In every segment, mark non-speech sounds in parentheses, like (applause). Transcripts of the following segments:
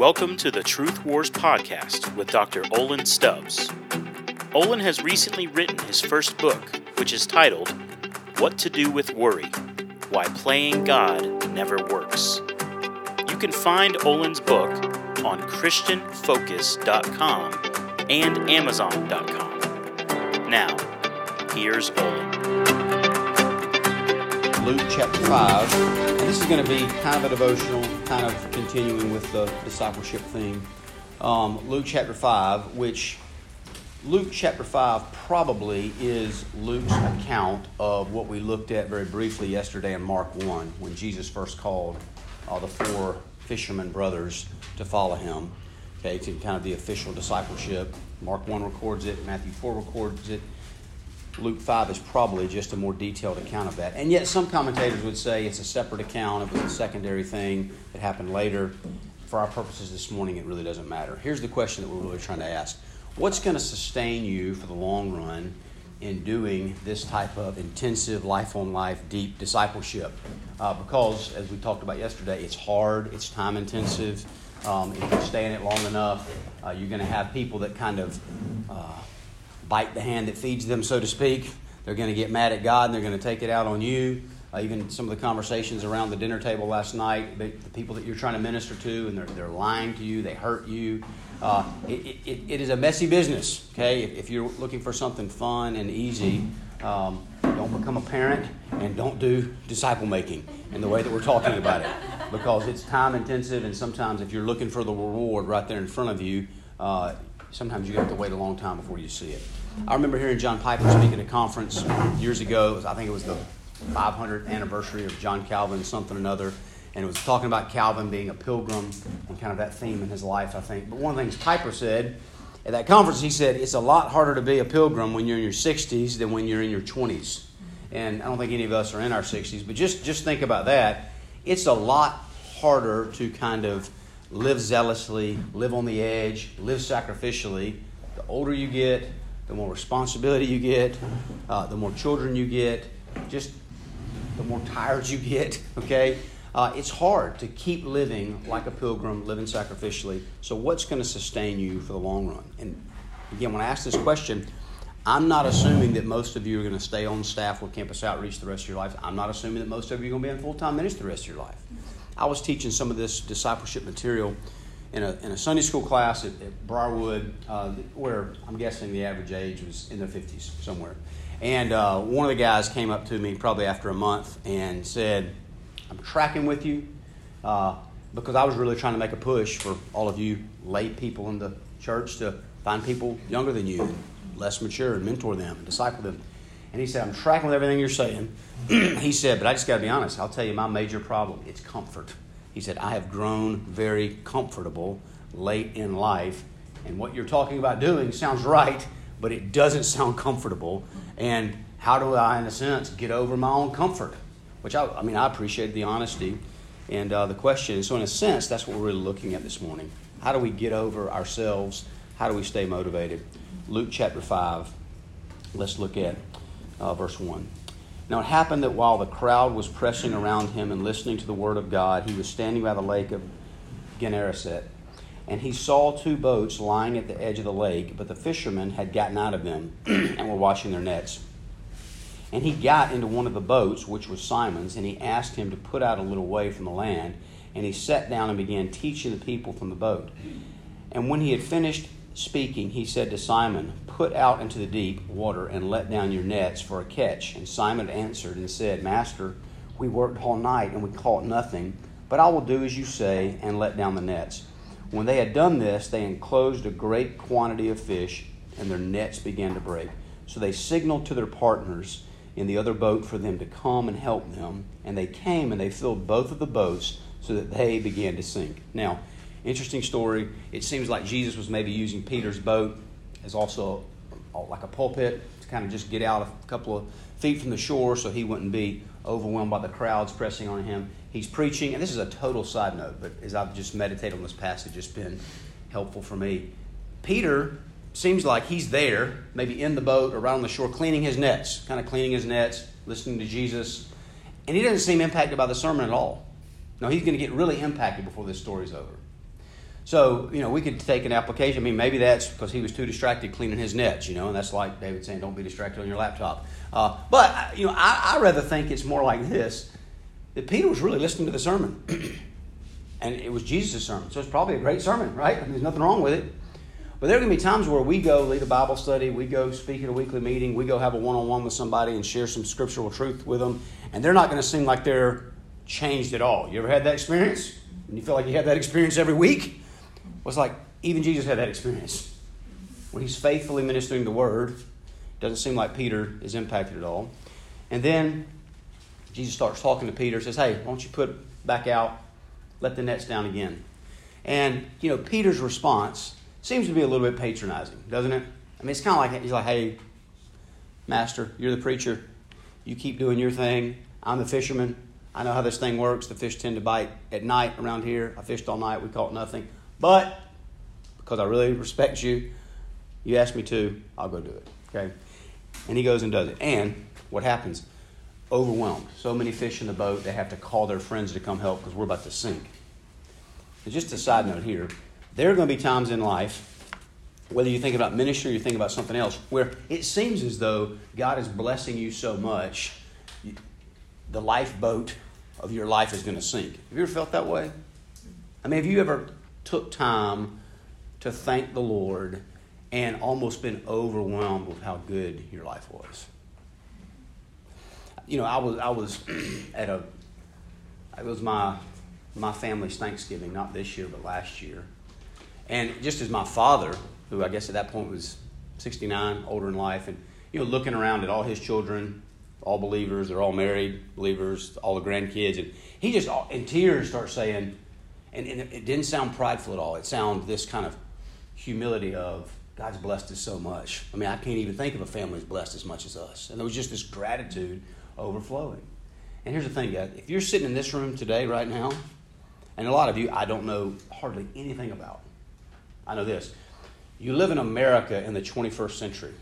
Welcome to the Truth Wars podcast with Dr. Olan Stubbs. Olan has recently written his first book, which is titled What to Do with Worry Why Playing God Never Works. You can find Olan's book on ChristianFocus.com and Amazon.com. Now, here's Olan. Luke chapter 5. And this is going to be kind of a devotional, kind of continuing with the discipleship theme. Um, Luke chapter 5, which Luke chapter 5 probably is Luke's account of what we looked at very briefly yesterday in Mark 1 when Jesus first called uh, the four fishermen brothers to follow him. Okay, to kind of the official discipleship. Mark 1 records it, Matthew 4 records it. Luke 5 is probably just a more detailed account of that. And yet, some commentators would say it's a separate account, it was a secondary thing that happened later. For our purposes this morning, it really doesn't matter. Here's the question that we're really trying to ask What's going to sustain you for the long run in doing this type of intensive, life on life, deep discipleship? Uh, because, as we talked about yesterday, it's hard, it's time intensive. Um, if you stay in it long enough, uh, you're going to have people that kind of uh, bite the hand that feeds them, so to speak. They're going to get mad at God and they're going to take it out on you. Uh, even some of the conversations around the dinner table last night, the, people that you're trying to minister to, and they're, they're lying to you, they hurt you. Uh, it, it, it is a messy business, okay? If, if, you're looking for something fun and easy, um, don't become a parent and don't do disciple making in the way that we're talking about it because it's time intensive, and sometimes if you're looking for the reward right there in front of you, uh, sometimes you have to wait a long time before you see it. I remember hearing John Piper speak at a conference years ago. Was, I think it was the 500th anniversary of John Calvin, something or another. And it was talking about Calvin being a pilgrim and kind of that theme in his life, I think. But one of the things Piper said at that conference, he said, it's a lot harder to be a pilgrim when you're in your 60s than when you're in your 20s. And I don't think any of us are in our 60s, but just, just think about that. It's a lot harder to kind of live zealously, live on the edge, live sacrificially. The older you get, the more responsibility you get, uh, the more children you get, just the more tired you get, (laughs) okay? Uh, it's hard to keep living like a pilgrim, living sacrificially. So, what's going to sustain you for the long run? And again, when I ask this question, I'm not assuming that most of you are going to stay on staff with Campus Outreach the rest of your life. I'm not assuming that most of you are going to be in full time ministry the rest of your life. I was teaching some of this discipleship material in a, in a Sunday school class at, at Briarwood, uh, where I'm guessing the average age was in their 50s somewhere. And uh, one of the guys came up to me probably after a month and said, I'm tracking with you uh, because I was really trying to make a push for all of you late people in the church to find people younger than you, less mature, and mentor them and disciple them. And he said, I'm tracking with everything you're saying. (clears throat) he said, but I just got to be honest. I'll tell you my major problem. It's comfort. He said, I have grown very comfortable late in life. And what you're talking about doing sounds right, but it doesn't sound comfortable. And how do I, in a sense, get over my own comfort? Which I, I mean, I appreciate the honesty and uh, the question. So, in a sense, that's what we're really looking at this morning. How do we get over ourselves? How do we stay motivated? Luke chapter 5. Let's look at uh, verse 1. Now it happened that while the crowd was pressing around him and listening to the word of God, he was standing by the lake of Gennesaret. And he saw two boats lying at the edge of the lake, but the fishermen had gotten out of them (clears throat) and were washing their nets. And he got into one of the boats, which was Simon's, and he asked him to put out a little way from the land. And he sat down and began teaching the people from the boat. And when he had finished speaking, he said to Simon, Put out into the deep water and let down your nets for a catch. And Simon answered and said, Master, we worked all night and we caught nothing, but I will do as you say and let down the nets. When they had done this, they enclosed a great quantity of fish, and their nets began to break. So they signaled to their partners in the other boat for them to come and help them. And they came and they filled both of the boats so that they began to sink. Now, interesting story. It seems like Jesus was maybe using Peter's boat as also like a pulpit to kind of just get out a couple of feet from the shore so he wouldn't be overwhelmed by the crowds pressing on him. He's preaching, and this is a total side note, but as I've just meditated on this passage, it's been helpful for me. Peter seems like he's there, maybe in the boat or right on the shore, cleaning his nets, kind of cleaning his nets, listening to Jesus, and he doesn't seem impacted by the sermon at all. No, he's going to get really impacted before this story's over. So, you know, we could take an application. I mean, maybe that's because he was too distracted cleaning his nets, you know, and that's like David saying, don't be distracted on your laptop. Uh, but, uh, you know, I, I rather think it's more like this that Peter was really listening to the sermon. (clears throat) and it was Jesus' sermon. So it's probably a great sermon, right? I mean, there's nothing wrong with it. But there are going to be times where we go lead a Bible study, we go speak at a weekly meeting, we go have a one on one with somebody and share some scriptural truth with them, and they're not going to seem like they're changed at all. You ever had that experience? And you feel like you have that experience every week? Was like even Jesus had that experience. When he's faithfully ministering the word, doesn't seem like Peter is impacted at all. And then Jesus starts talking to Peter, says, Hey, why don't you put back out, let the nets down again. And, you know, Peter's response seems to be a little bit patronizing, doesn't it? I mean, it's kind of like he's like, Hey, Master, you're the preacher. You keep doing your thing. I'm the fisherman. I know how this thing works. The fish tend to bite at night around here. I fished all night. We caught nothing. But because I really respect you, you ask me to, I'll go do it. Okay? And he goes and does it. And what happens? Overwhelmed. So many fish in the boat, they have to call their friends to come help because we're about to sink. And just a side note here there are going to be times in life, whether you think about ministry or you think about something else, where it seems as though God is blessing you so much, the lifeboat of your life is going to sink. Have you ever felt that way? I mean, have you ever took time to thank the Lord and almost been overwhelmed with how good your life was. You know, I was I was (clears throat) at a it was my my family's Thanksgiving, not this year but last year. And just as my father, who I guess at that point was 69, older in life, and you know, looking around at all his children, all believers, they're all married believers, all the grandkids, and he just in tears starts saying, and, and it didn't sound prideful at all. It sounded this kind of humility of God's blessed us so much. I mean, I can't even think of a family as blessed as much as us. And there was just this gratitude overflowing. And here's the thing, guys. If you're sitting in this room today, right now, and a lot of you I don't know hardly anything about. I know this. You live in America in the 21st century.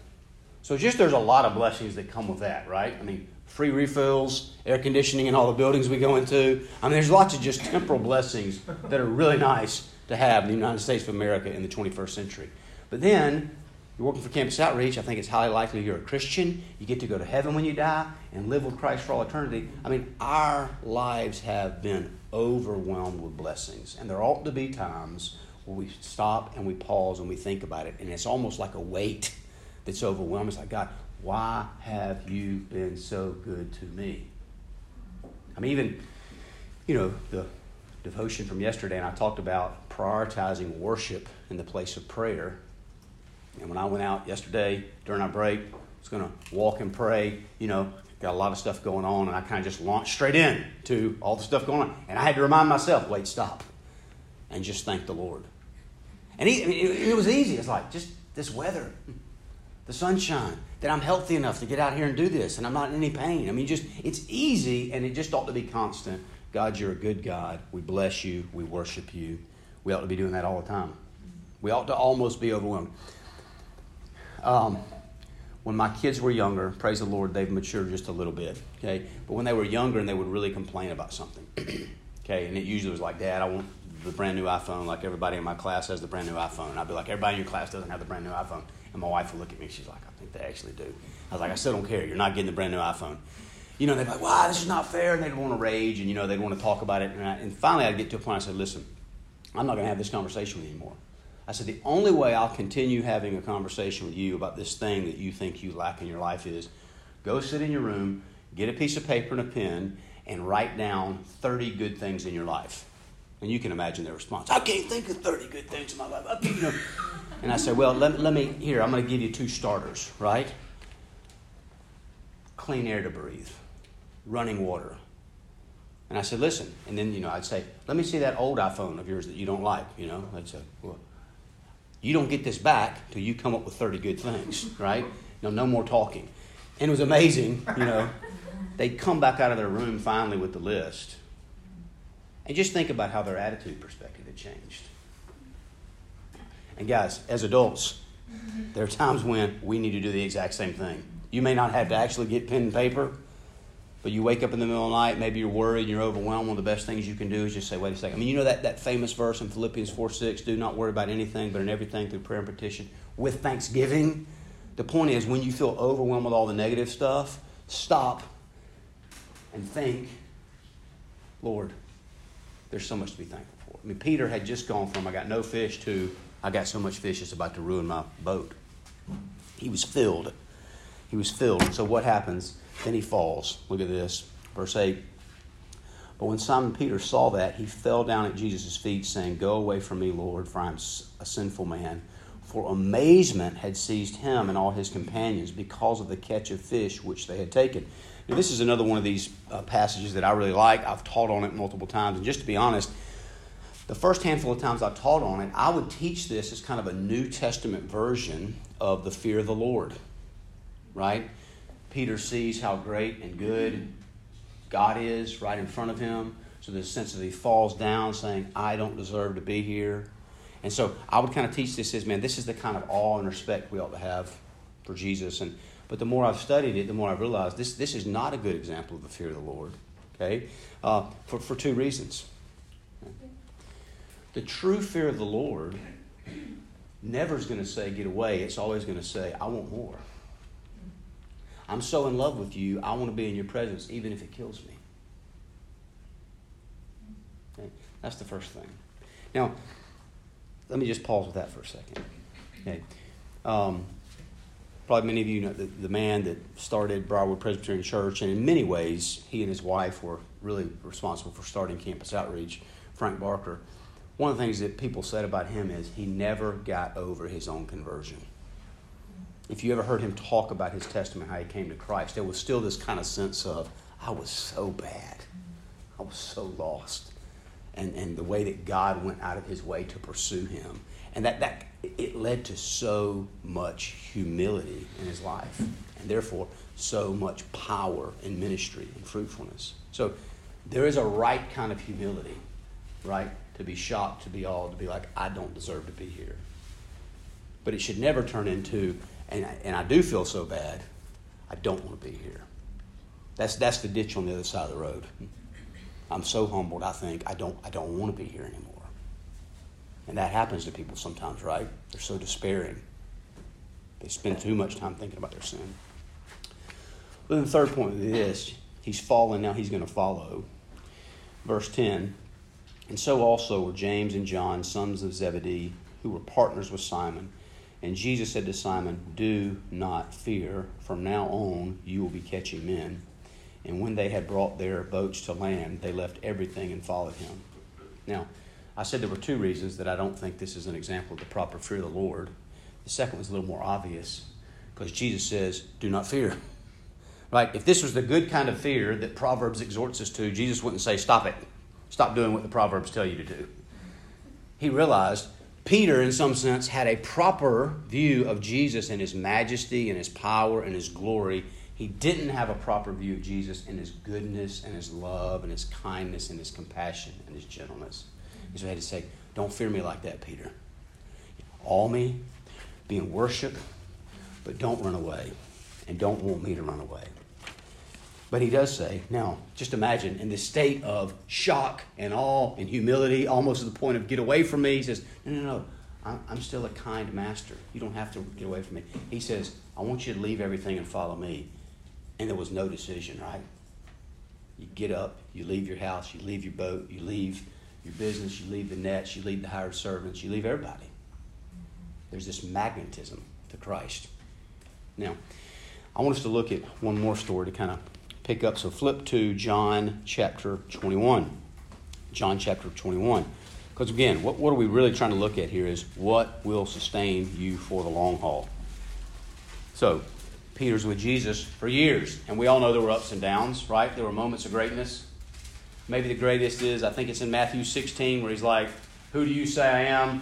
So just there's a lot of blessings that come with that, right? I mean, free refills, air conditioning in all the buildings we go into. I mean, there's lots of just temporal blessings that are really nice to have in the United States of America in the 21st century. But then, you're working for Campus Outreach, I think it's highly likely you're a Christian. You get to go to heaven when you die and live with Christ for all eternity. I mean, our lives have been overwhelmed with blessings. And there ought to be times where we stop and we pause and we think about it. And it's almost like a weight that's overwhelming. It's like, God, why have you been so good to me? I mean, even, you know, the devotion from yesterday, and I talked about prioritizing worship in the place of prayer. And when I went out yesterday during our break, I was going to walk and pray, you know, got a lot of stuff going on, and I kind of just launched straight in to all the stuff going on. And I had to remind myself, wait, stop, and just thank the Lord. And he, it, it was easy. It's like, just this weather, the sunshine, that I'm healthy enough to get out here and do this, and I'm not in any pain. I mean, just it's easy, and it just ought to be constant. God, you're a good God. We bless you. We worship you. We ought to be doing that all the time. We ought to almost be overwhelmed. Um, when my kids were younger, praise the Lord, they've matured just a little bit. Okay, but when they were younger and they would really complain about something, (clears throat) okay, and it usually was like, Dad, I want the brand new iPhone. Like everybody in my class has the brand new iPhone. I'd be like, everybody in your class doesn't have the brand new iPhone. And my wife would look at me. She's like, I think they actually do. I was like, I still don't care. You're not getting the brand new iPhone. You know, they'd be like, wow, this is not fair. And they'd want to rage and, you know, they'd want to talk about it. And, I, and finally, I'd get to a point I said, listen, I'm not going to have this conversation with you anymore. I said, the only way I'll continue having a conversation with you about this thing that you think you lack in your life is go sit in your room, get a piece of paper and a pen, and write down 30 good things in your life. And you can imagine their response. I can't think of 30 good things in my life. You know. And I said, well, let, let me, here, I'm going to give you two starters, right? Clean air to breathe, running water. And I said, listen. And then, you know, I'd say, let me see that old iPhone of yours that you don't like, you know. I'd say, well, you don't get this back till you come up with 30 good things, (laughs) right? No, no more talking. And it was amazing, you know. They'd come back out of their room finally with the list. And just think about how their attitude perspective had changed. And guys, as adults, there are times when we need to do the exact same thing. You may not have to actually get pen and paper, but you wake up in the middle of the night, maybe you're worried you're overwhelmed. One of the best things you can do is just say, wait a second. I mean, you know that, that famous verse in Philippians 4 6, do not worry about anything, but in everything through prayer and petition with thanksgiving. The point is, when you feel overwhelmed with all the negative stuff, stop and think, Lord, there's so much to be thankful for. I mean, Peter had just gone from, I got no fish, to, I got so much fish it's about to ruin my boat. He was filled. He was filled. So what happens? Then he falls. Look at this. Verse 8. But when Simon Peter saw that, he fell down at Jesus' feet, saying, Go away from me, Lord, for I am a sinful man. For amazement had seized him and all his companions because of the catch of fish which they had taken. Now, this is another one of these uh, passages that I really like. I've taught on it multiple times. And just to be honest, the first handful of times I taught on it, I would teach this as kind of a New Testament version of the fear of the Lord. Right? Peter sees how great and good God is right in front of him. So there's a sense that he falls down saying, I don't deserve to be here. And so I would kind of teach this as, man, this is the kind of awe and respect we ought to have for Jesus. And but the more I've studied it, the more I've realized this, this is not a good example of the fear of the Lord. Okay? Uh, for, for two reasons. The true fear of the Lord never is going to say, get away. It's always going to say, I want more. I'm so in love with you, I want to be in your presence, even if it kills me. Okay? That's the first thing. Now, let me just pause with that for a second. Okay. Um, probably many of you know the, the man that started Briarwood Presbyterian Church, and in many ways, he and his wife were really responsible for starting campus outreach, Frank Barker. One of the things that people said about him is he never got over his own conversion if you ever heard him talk about his testimony, how he came to Christ, there was still this kind of sense of, I was so bad. I was so lost. And, and the way that God went out of his way to pursue him. And that, that it led to so much humility in his life. And therefore, so much power in ministry and fruitfulness. So there is a right kind of humility, right? To be shocked, to be awed, to be like, I don't deserve to be here. But it should never turn into, and I, and I do feel so bad, I don't want to be here. That's, that's the ditch on the other side of the road. I'm so humbled, I think, I don't, I don't want to be here anymore. And that happens to people sometimes, right? They're so despairing. They spend too much time thinking about their sin. But then the third point is this he's fallen, now he's going to follow. Verse 10 And so also were James and John, sons of Zebedee, who were partners with Simon. And Jesus said to Simon, Do not fear. From now on, you will be catching men. And when they had brought their boats to land, they left everything and followed him. Now, I said there were two reasons that I don't think this is an example of the proper fear of the Lord. The second was a little more obvious because Jesus says, Do not fear. (laughs) Right? If this was the good kind of fear that Proverbs exhorts us to, Jesus wouldn't say, Stop it. Stop doing what the Proverbs tell you to do. He realized Peter, in some sense, had a proper view of Jesus and his majesty and his power and his glory. He didn't have a proper view of Jesus and his goodness and his love and his kindness and his compassion and his gentleness. So he had to say, Don't fear me like that, Peter. All me, be in worship, but don't run away. And don't want me to run away. But he does say, now, just imagine in this state of shock and awe and humility, almost to the point of get away from me. He says, no, no, no, I'm still a kind master. You don't have to get away from me. He says, I want you to leave everything and follow me. And there was no decision, right? You get up, you leave your house, you leave your boat, you leave your business, you leave the nets, you leave the hired servants, you leave everybody. There's this magnetism to Christ. Now, I want us to look at one more story to kind of pick up. So flip to John chapter 21. John chapter 21. Because again, what, what are we really trying to look at here is what will sustain you for the long haul. So, Peter's with Jesus for years, and we all know there were ups and downs, right? There were moments of greatness. Maybe the greatest is, I think it's in Matthew 16, where he's like, Who do you say I am?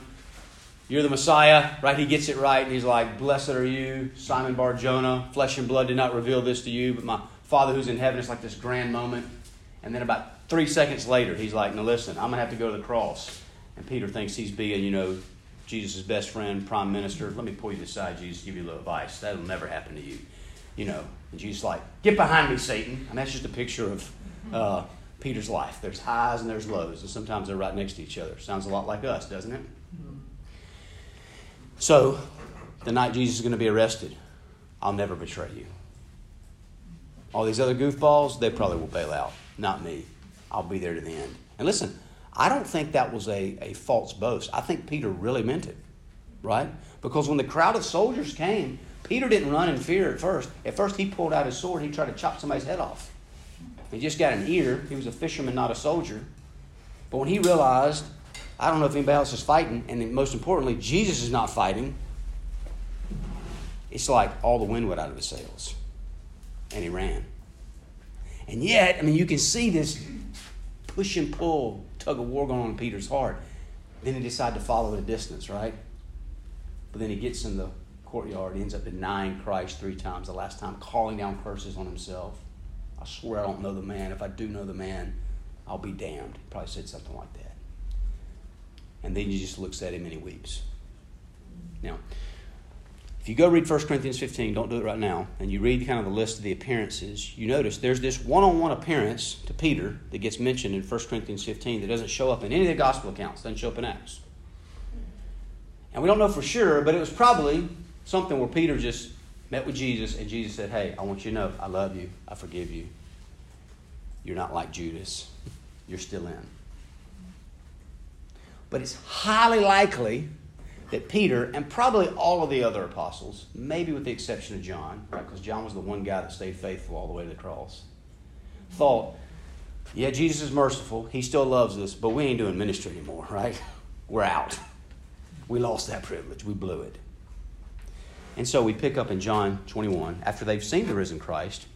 You're the Messiah, right? He gets it right, and he's like, Blessed are you, Simon Bar Jonah. Flesh and blood did not reveal this to you, but my Father who's in heaven. It's like this grand moment. And then about three seconds later, he's like, Now listen, I'm going to have to go to the cross. And Peter thinks he's being, you know, Jesus' best friend, prime minister. Let me pull you aside, Jesus, give you a little advice. That'll never happen to you. you know. And Jesus like, get behind me, Satan. And that's just a picture of uh, Peter's life. There's highs and there's lows, and sometimes they're right next to each other. Sounds a lot like us, doesn't it? So, the night Jesus is going to be arrested, I'll never betray you. All these other goofballs, they probably will bail out. Not me. I'll be there to the end. And listen, I don't think that was a, a false boast. I think Peter really meant it, right? Because when the crowd of soldiers came, Peter didn't run in fear at first. At first, he pulled out his sword. He tried to chop somebody's head off. He just got an ear. He was a fisherman, not a soldier. But when he realized, I don't know if anybody else is fighting, and most importantly, Jesus is not fighting, it's like all the wind went out of his sails. And he ran. And yet, I mean, you can see this push and pull, tug of war going on in Peter's heart. Then he decided to follow at a distance, right? But then he gets in the courtyard, ends up denying Christ three times, the last time calling down curses on himself. I swear I don't know the man. If I do know the man, I'll be damned. He probably said something like that. And then he just looks at him and he weeps. Now, if you go read 1 Corinthians 15, don't do it right now, and you read kind of the list of the appearances, you notice there's this one on one appearance to Peter that gets mentioned in 1 Corinthians 15 that doesn't show up in any of the gospel accounts, doesn't show up in Acts. And we don't know for sure, but it was probably something where Peter just met with Jesus, and Jesus said, Hey, I want you to know I love you, I forgive you. You're not like Judas, you're still in. But it's highly likely that Peter and probably all of the other apostles, maybe with the exception of John, right, because John was the one guy that stayed faithful all the way to the cross, thought, yeah, Jesus is merciful. He still loves us, but we ain't doing ministry anymore, (laughs) right? We're out. We lost that privilege. We blew it. And so we pick up in John 21 after they've seen the risen Christ.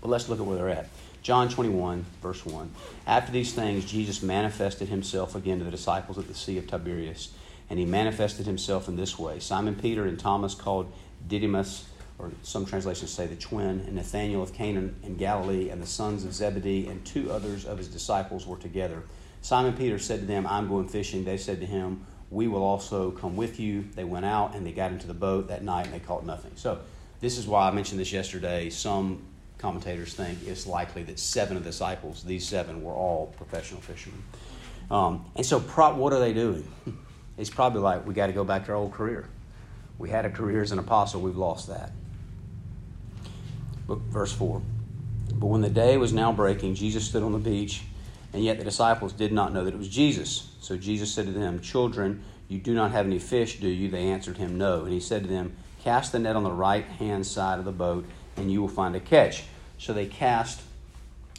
But let's look at where they're at. John 21, verse 1. After these things, Jesus manifested himself again to the disciples at the Sea of Tiberias. And he manifested himself in this way Simon Peter and Thomas, called Didymus, or some translations say the twin, and Nathanael of Cana in Galilee, and the sons of Zebedee, and two others of his disciples were together. Simon Peter said to them, I'm going fishing. They said to him, We will also come with you. They went out and they got into the boat that night and they caught nothing. So, this is why I mentioned this yesterday. Some commentators think it's likely that seven of the disciples, these seven, were all professional fishermen. Um, and so, pro- what are they doing? (laughs) It's probably like, we got to go back to our old career. We had a career as an apostle, we've lost that. But verse 4. But when the day was now breaking, Jesus stood on the beach, and yet the disciples did not know that it was Jesus. So Jesus said to them, Children, you do not have any fish, do you? They answered him, No. And he said to them, Cast the net on the right hand side of the boat, and you will find a catch. So they cast,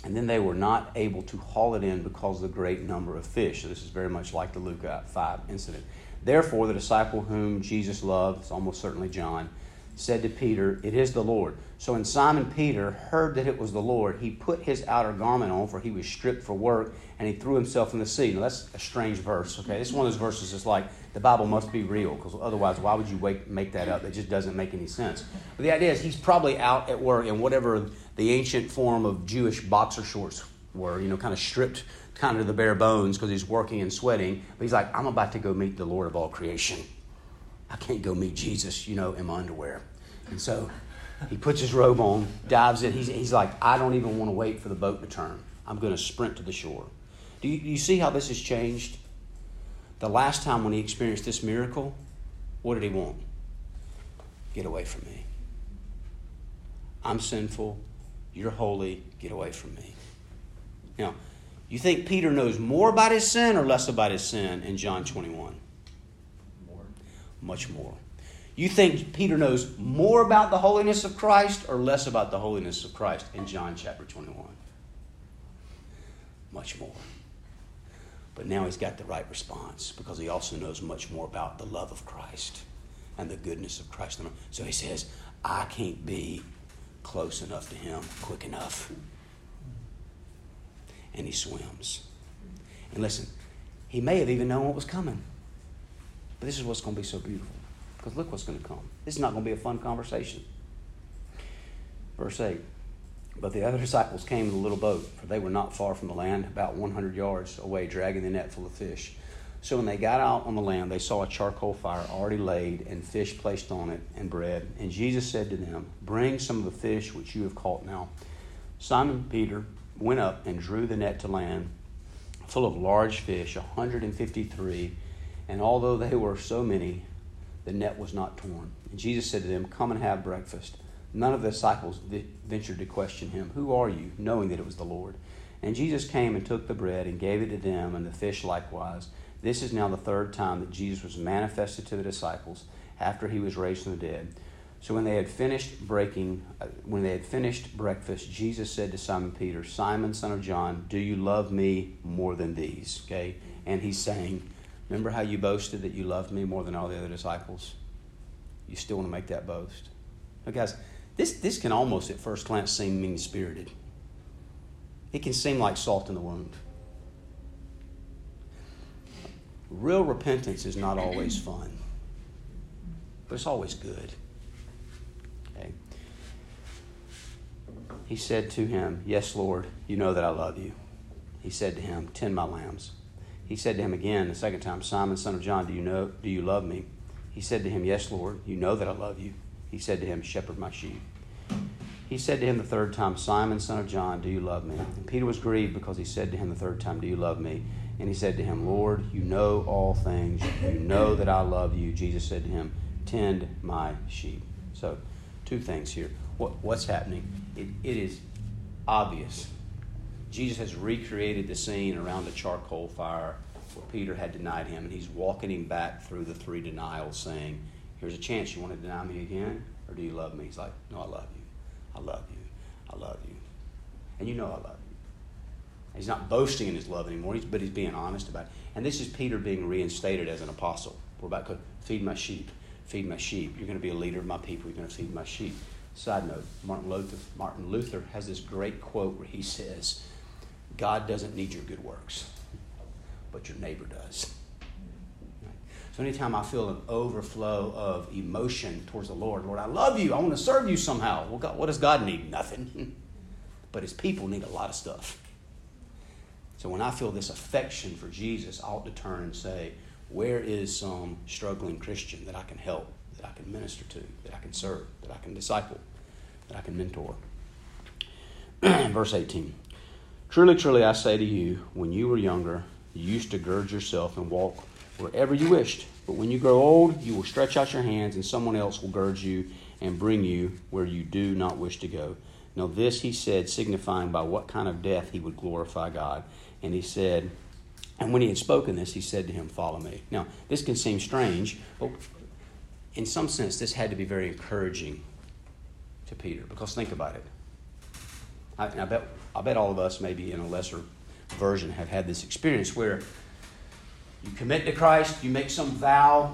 and then they were not able to haul it in because of the great number of fish. So this is very much like the Luke 5 incident. Therefore, the disciple whom Jesus loved, it's almost certainly John, said to Peter, It is the Lord. So when Simon Peter heard that it was the Lord, he put his outer garment on, for he was stripped for work, and he threw himself in the sea. Now that's a strange verse, okay? This is one of those verses that's like the Bible must be real, because otherwise, why would you wake, make that up? It just doesn't make any sense. But the idea is he's probably out at work in whatever the ancient form of Jewish boxer shorts were, you know, kind of stripped kind of to the bare bones because he's working and sweating. But he's like, I'm about to go meet the Lord of all creation. I can't go meet Jesus, you know, in my underwear. And so he puts his robe on, dives in. He's, he's like, I don't even want to wait for the boat to turn. I'm going to sprint to the shore. Do you, do you see how this has changed? The last time when he experienced this miracle, what did he want? Get away from me. I'm sinful. You're holy. Get away from me. Now, you think Peter knows more about his sin or less about his sin in John 21? More. Much more. You think Peter knows more about the holiness of Christ or less about the holiness of Christ in John chapter 21? Much more. But now he's got the right response because he also knows much more about the love of Christ and the goodness of Christ. So he says, I can't be close enough to him quick enough. And he swims. And listen, he may have even known what was coming. But this is what's going to be so beautiful. Because look what's going to come. This is not going to be a fun conversation. Verse 8 But the other disciples came in a little boat, for they were not far from the land, about 100 yards away, dragging the net full of fish. So when they got out on the land, they saw a charcoal fire already laid and fish placed on it and bread. And Jesus said to them, Bring some of the fish which you have caught now. Simon Peter went up and drew the net to land full of large fish, 153. And although they were so many, the net was not torn. And Jesus said to them, Come and have breakfast. None of the disciples ventured to question him, Who are you? knowing that it was the Lord. And Jesus came and took the bread and gave it to them, and the fish likewise. This is now the third time that Jesus was manifested to the disciples after he was raised from the dead. So when they had finished breaking, uh, when they had finished breakfast, Jesus said to Simon Peter, Simon, son of John, do you love me more than these? Okay, and he's saying, remember how you boasted that you loved me more than all the other disciples? You still want to make that boast? Now, guys, this this can almost at first glance seem mean spirited. It can seem like salt in the wound. Real repentance is not always fun, but it's always good. Okay. He said to him, Yes, Lord, you know that I love you. He said to him, Tend my lambs. He said to him again the second time, Simon, son of John, do you know do you love me? He said to him, Yes, Lord, you know that I love you. He said to him, Shepherd my sheep. He said to him the third time, Simon, son of John, do you love me? And Peter was grieved because he said to him the third time, Do you love me? And he said to him, Lord, you know all things. You know that I love you. Jesus said to him, Tend my sheep. So, two things here. What, what's happening? It, it is obvious. Jesus has recreated the scene around the charcoal fire where Peter had denied him, and he's walking him back through the three denials, saying, Here's a chance. You want to deny me again? Or do you love me? He's like, No, I love you. I love you. I love you. And you know I love you. He's not boasting in his love anymore, but he's being honest about it. And this is Peter being reinstated as an apostle. We're about to feed my sheep, feed my sheep. You're going to be a leader of my people. You're going to feed my sheep. Side note Martin Luther, Martin Luther has this great quote where he says, God doesn't need your good works, but your neighbor does. So anytime I feel an overflow of emotion towards the Lord, Lord, I love you. I want to serve you somehow. Well, God, what does God need? Nothing. (laughs) but his people need a lot of stuff. So when I feel this affection for Jesus, I ought to turn and say, where is some struggling Christian that I can help, that I can minister to, that I can serve, that I can disciple, that I can mentor? (clears throat) Verse 18 Truly, truly, I say to you, when you were younger, you used to gird yourself and walk wherever you wished. But when you grow old, you will stretch out your hands, and someone else will gird you and bring you where you do not wish to go. Now, this he said, signifying by what kind of death he would glorify God. And he said, and when he had spoken this, he said to him, Follow me. Now, this can seem strange, but in some sense, this had to be very encouraging to Peter. Because think about it. I, I, bet, I bet all of us, maybe in a lesser version, have had this experience where you commit to Christ, you make some vow,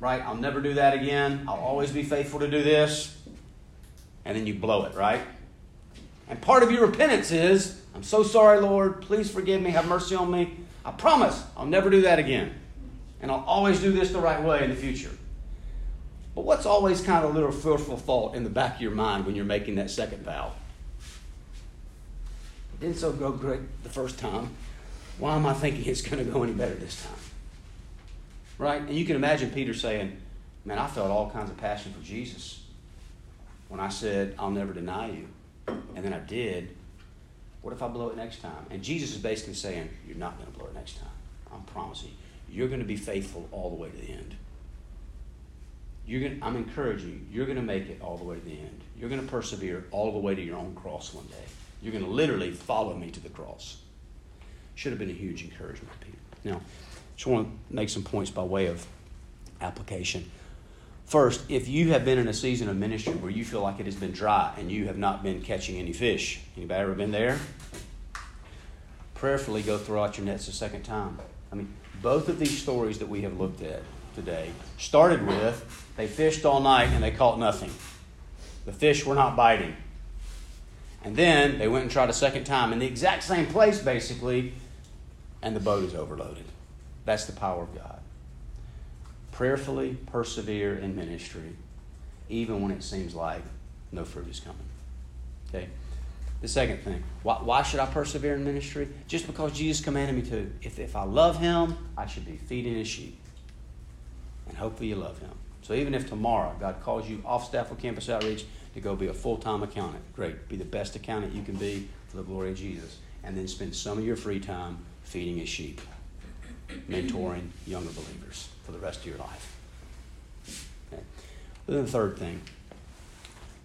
right? I'll never do that again. I'll always be faithful to do this. And then you blow it, right? And part of your repentance is, I'm so sorry, Lord. Please forgive me. Have mercy on me. I promise I'll never do that again. And I'll always do this the right way in the future. But what's always kind of a little fearful thought in the back of your mind when you're making that second vow? It didn't so go great the first time. Why am I thinking it's going to go any better this time? Right? And you can imagine Peter saying, Man, I felt all kinds of passion for Jesus when I said, I'll never deny you and then I did, what if I blow it next time? And Jesus is basically saying, You're not going to blow it next time. I'm promising you. You're going to be faithful all the way to the end. You're going to, I'm encouraging you. You're going to make it all the way to the end. You're going to persevere all the way to your own cross one day. You're going to literally follow me to the cross. Should have been a huge encouragement to people. Now, just want to make some points by way of application. First, if you have been in a season of ministry where you feel like it has been dry and you have not been catching any fish, anybody ever been there? Prayerfully go throw out your nets a second time. I mean, both of these stories that we have looked at today started with they fished all night and they caught nothing. The fish were not biting. And then they went and tried a second time in the exact same place, basically, and the boat is overloaded. That's the power of God prayerfully persevere in ministry, even when it seems like no fruit is coming. Okay? The second thing, why, why should I persevere in ministry? Just because Jesus commanded me to. If, if I love Him, I should be feeding His sheep. And hopefully you love Him. So even if tomorrow God calls you off staff of Campus Outreach to go be a full time accountant, great. Be the best accountant you can be for the glory of Jesus. And then spend some of your free time feeding His sheep, mentoring younger believers for the rest of your life. Okay. Then the third thing,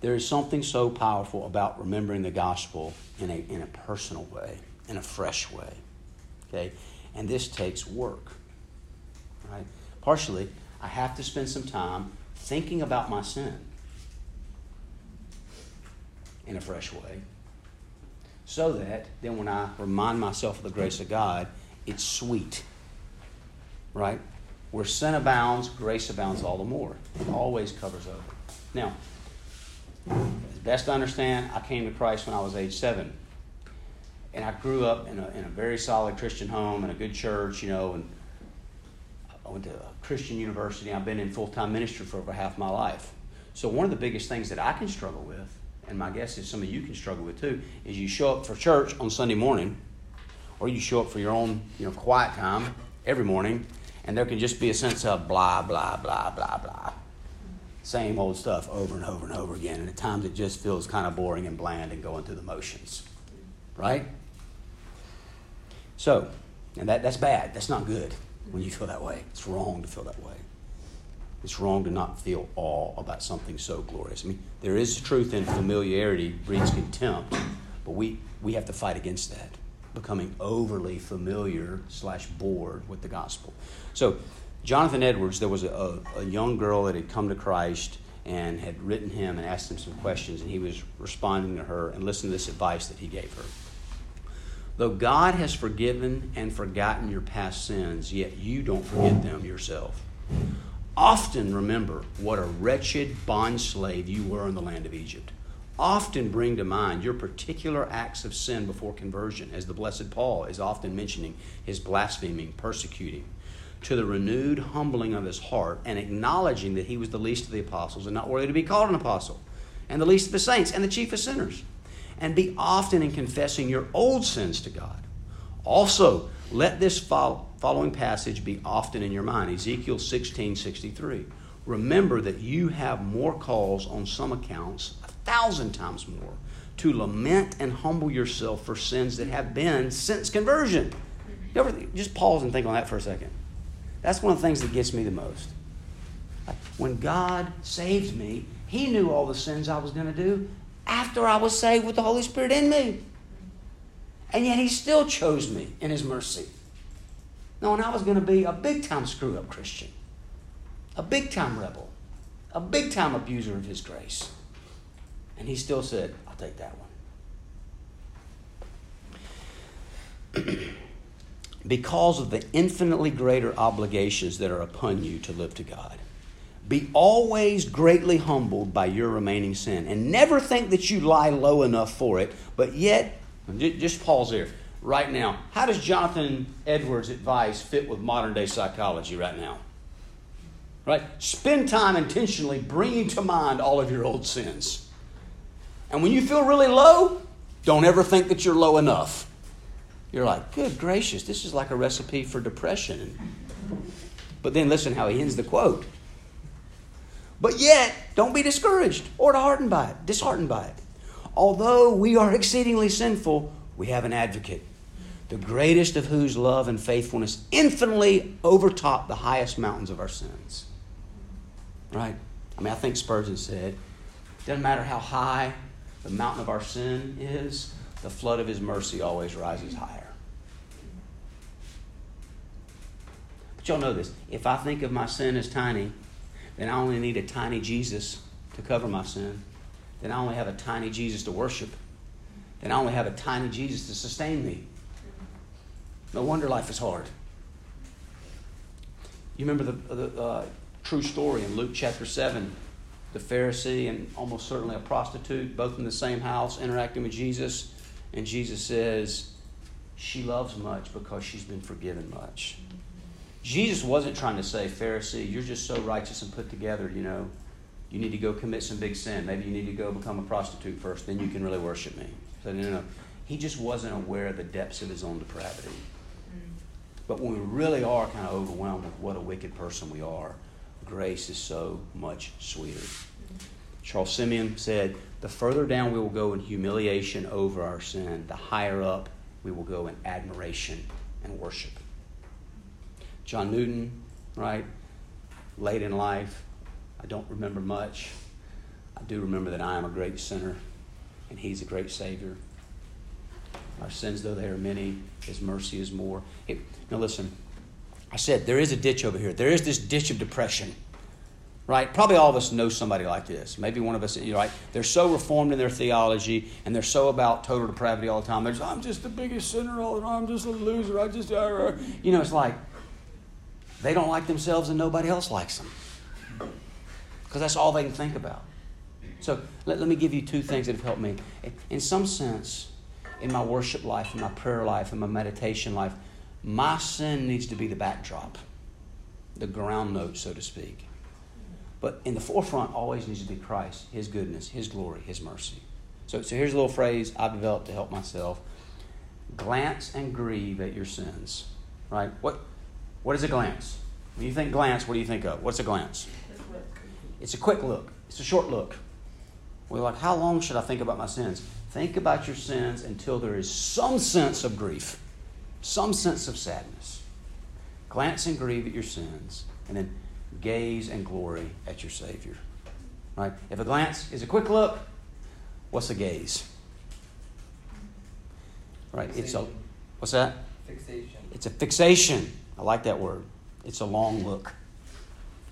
there is something so powerful about remembering the gospel in a, in a personal way, in a fresh way. Okay? And this takes work. Right? Partially, I have to spend some time thinking about my sin in a fresh way so that then when I remind myself of the grace of God, it's sweet. Right? Where sin abounds, grace abounds all the more. It always covers over. Now, as best I understand, I came to Christ when I was age seven. And I grew up in a, in a very solid Christian home and a good church, you know, and I went to a Christian university. I've been in full time ministry for over half my life. So, one of the biggest things that I can struggle with, and my guess is some of you can struggle with too, is you show up for church on Sunday morning, or you show up for your own you know, quiet time every morning, and there can just be a sense of blah, blah, blah, blah, blah same old stuff over and over and over again. And at times it just feels kind of boring and bland and going through the motions. Right? So, and that, that's bad. That's not good when you feel that way. It's wrong to feel that way. It's wrong to not feel awe about something so glorious. I mean, there is truth in familiarity breeds contempt, but we, we have to fight against that, becoming overly familiar slash bored with the gospel. So, Jonathan Edwards, there was a, a, young girl that had come to Christ and had written him and asked him some questions, and he was responding to her and listened to this advice that he gave her. Though God has forgiven and forgotten your past sins, yet you don't forget them yourself. Often remember what a wretched bondslave you were in the land of Egypt. Often bring to mind your particular acts of sin before conversion, as the Blessed Paul is often mentioning his blaspheming, persecuting to the renewed humbling of his heart and acknowledging that he was the least of the apostles and not worthy to be called an apostle, and the least of the saints and the chief of sinners. And be often in confessing your old sins to God. Also, let this following passage be often in your mind Ezekiel 16 63. Remember that you have more calls on some accounts, a thousand times more, to lament and humble yourself for sins that have been since conversion. You ever, just pause and think on that for a second. That's one of the things that gets me the most. When God saved me, He knew all the sins I was going to do after I was saved with the Holy Spirit in me. And yet He still chose me in His mercy. Knowing I was going to be a big time screw up Christian, a big time rebel, a big time abuser of His grace. And He still said, I'll take that one. (clears throat) because of the infinitely greater obligations that are upon you to live to God. Be always greatly humbled by your remaining sin, and never think that you lie low enough for it, but yet, just pause there. Right now, how does Jonathan Edwards' advice fit with modern day psychology right now? Right? Spend time intentionally bringing to mind all of your old sins. And when you feel really low, don't ever think that you're low enough. You're like, good gracious, this is like a recipe for depression. But then listen how he ends the quote. But yet, don't be discouraged or disheartened by it. Disheartened by it. Although we are exceedingly sinful, we have an advocate, the greatest of whose love and faithfulness infinitely overtop the highest mountains of our sins. Right? I mean, I think Spurgeon said, doesn't matter how high the mountain of our sin is, the flood of his mercy always rises higher. But y'all know this. If I think of my sin as tiny, then I only need a tiny Jesus to cover my sin. Then I only have a tiny Jesus to worship. Then I only have a tiny Jesus to sustain me. No wonder life is hard. You remember the, the uh, true story in Luke chapter 7 the Pharisee and almost certainly a prostitute, both in the same house, interacting with Jesus. And Jesus says, She loves much because she's been forgiven much. Jesus wasn't trying to say, Pharisee, you're just so righteous and put together, you know, you need to go commit some big sin. Maybe you need to go become a prostitute first, then you can really worship me. Said, no, no. He just wasn't aware of the depths of his own depravity. But when we really are kind of overwhelmed with what a wicked person we are, grace is so much sweeter. Charles Simeon said, The further down we will go in humiliation over our sin, the higher up we will go in admiration and worship. John Newton, right? Late in life, I don't remember much. I do remember that I am a great sinner and he's a great Savior. Our sins, though they are many, his mercy is more. It, now, listen, I said there is a ditch over here. There is this ditch of depression right? Probably all of us know somebody like this. Maybe one of us, you know, right? They're so reformed in their theology and they're so about total depravity all the time. They're just, I'm just the biggest sinner all the time. I'm just a loser. I just, uh, you know, it's like they don't like themselves and nobody else likes them because that's all they can think about. So let, let me give you two things that have helped me. In some sense, in my worship life, in my prayer life, in my meditation life, my sin needs to be the backdrop, the ground note, so to speak. But in the forefront always needs to be Christ, His goodness, His glory, His mercy. So, so here's a little phrase I've developed to help myself. Glance and grieve at your sins. Right? What, what is a glance? When you think glance, what do you think of? What's a glance? It's a quick look. It's a short look. We're like, how long should I think about my sins? Think about your sins until there is some sense of grief, some sense of sadness. Glance and grieve at your sins, and then gaze and glory at your Savior. Right? If a glance is a quick look, what's a gaze? Right? Fixation. It's a what's that? Fixation. It's a fixation. I like that word. It's a long look.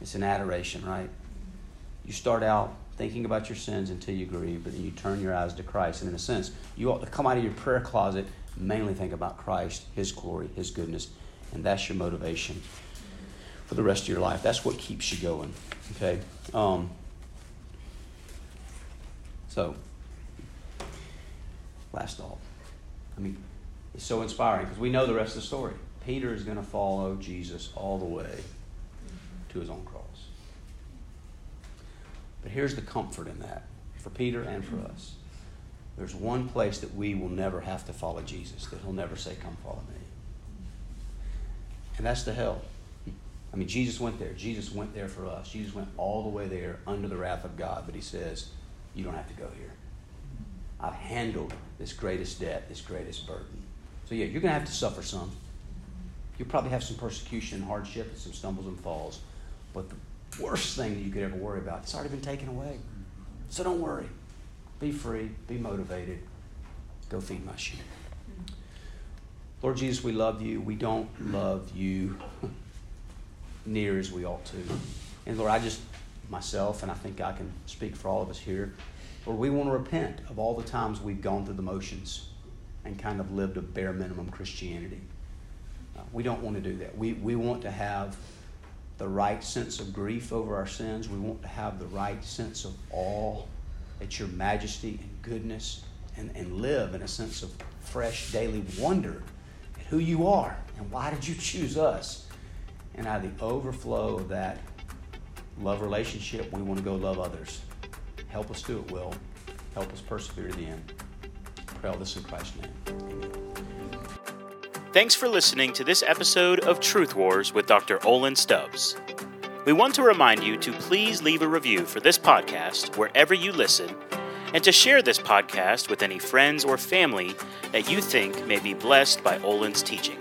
It's an adoration, right? You start out thinking about your sins until you grieve, but then you turn your eyes to Christ. And in a sense, you ought to come out of your prayer closet, mainly think about Christ, His glory, His goodness, and that's your motivation for the rest of your life. That's what keeps you going. Okay? Um, so, last thought. I mean, it's so inspiring because we know the rest of the story. Peter is going to follow Jesus all the way to his own cross. But here's the comfort in that for Peter and for us. There's one place that we will never have to follow Jesus, that he'll never say, Come follow me. And that's the hell. I mean, Jesus went there. Jesus went there for us. Jesus went all the way there under the wrath of God, but he says, You don't have to go here. I've handled this greatest debt, this greatest burden. So, yeah, you're going to have to suffer some. You'll probably have some persecution and hardship and some stumbles and falls. But the worst thing that you could ever worry about, it's already been taken away. So don't worry. Be free, be motivated, go feed my sheep. Lord Jesus, we love you. We don't love you (laughs) near as we ought to. And Lord, I just, myself, and I think I can speak for all of us here, Lord, we want to repent of all the times we've gone through the motions and kind of lived a bare minimum Christianity. Uh, we don't want to do that. We, we want to have the right sense of grief over our sins. We want to have the right sense of awe at your majesty and goodness and, and live in a sense of fresh daily wonder at who you are and why did you choose us and out of the overflow of that love relationship, we want to go love others. Help us do it, Will. Help us persevere to the end. Pray all this in Christ's name. Amen. Thanks for listening to this episode of Truth Wars with Dr. Olan Stubbs. We want to remind you to please leave a review for this podcast wherever you listen and to share this podcast with any friends or family that you think may be blessed by Olan's teaching.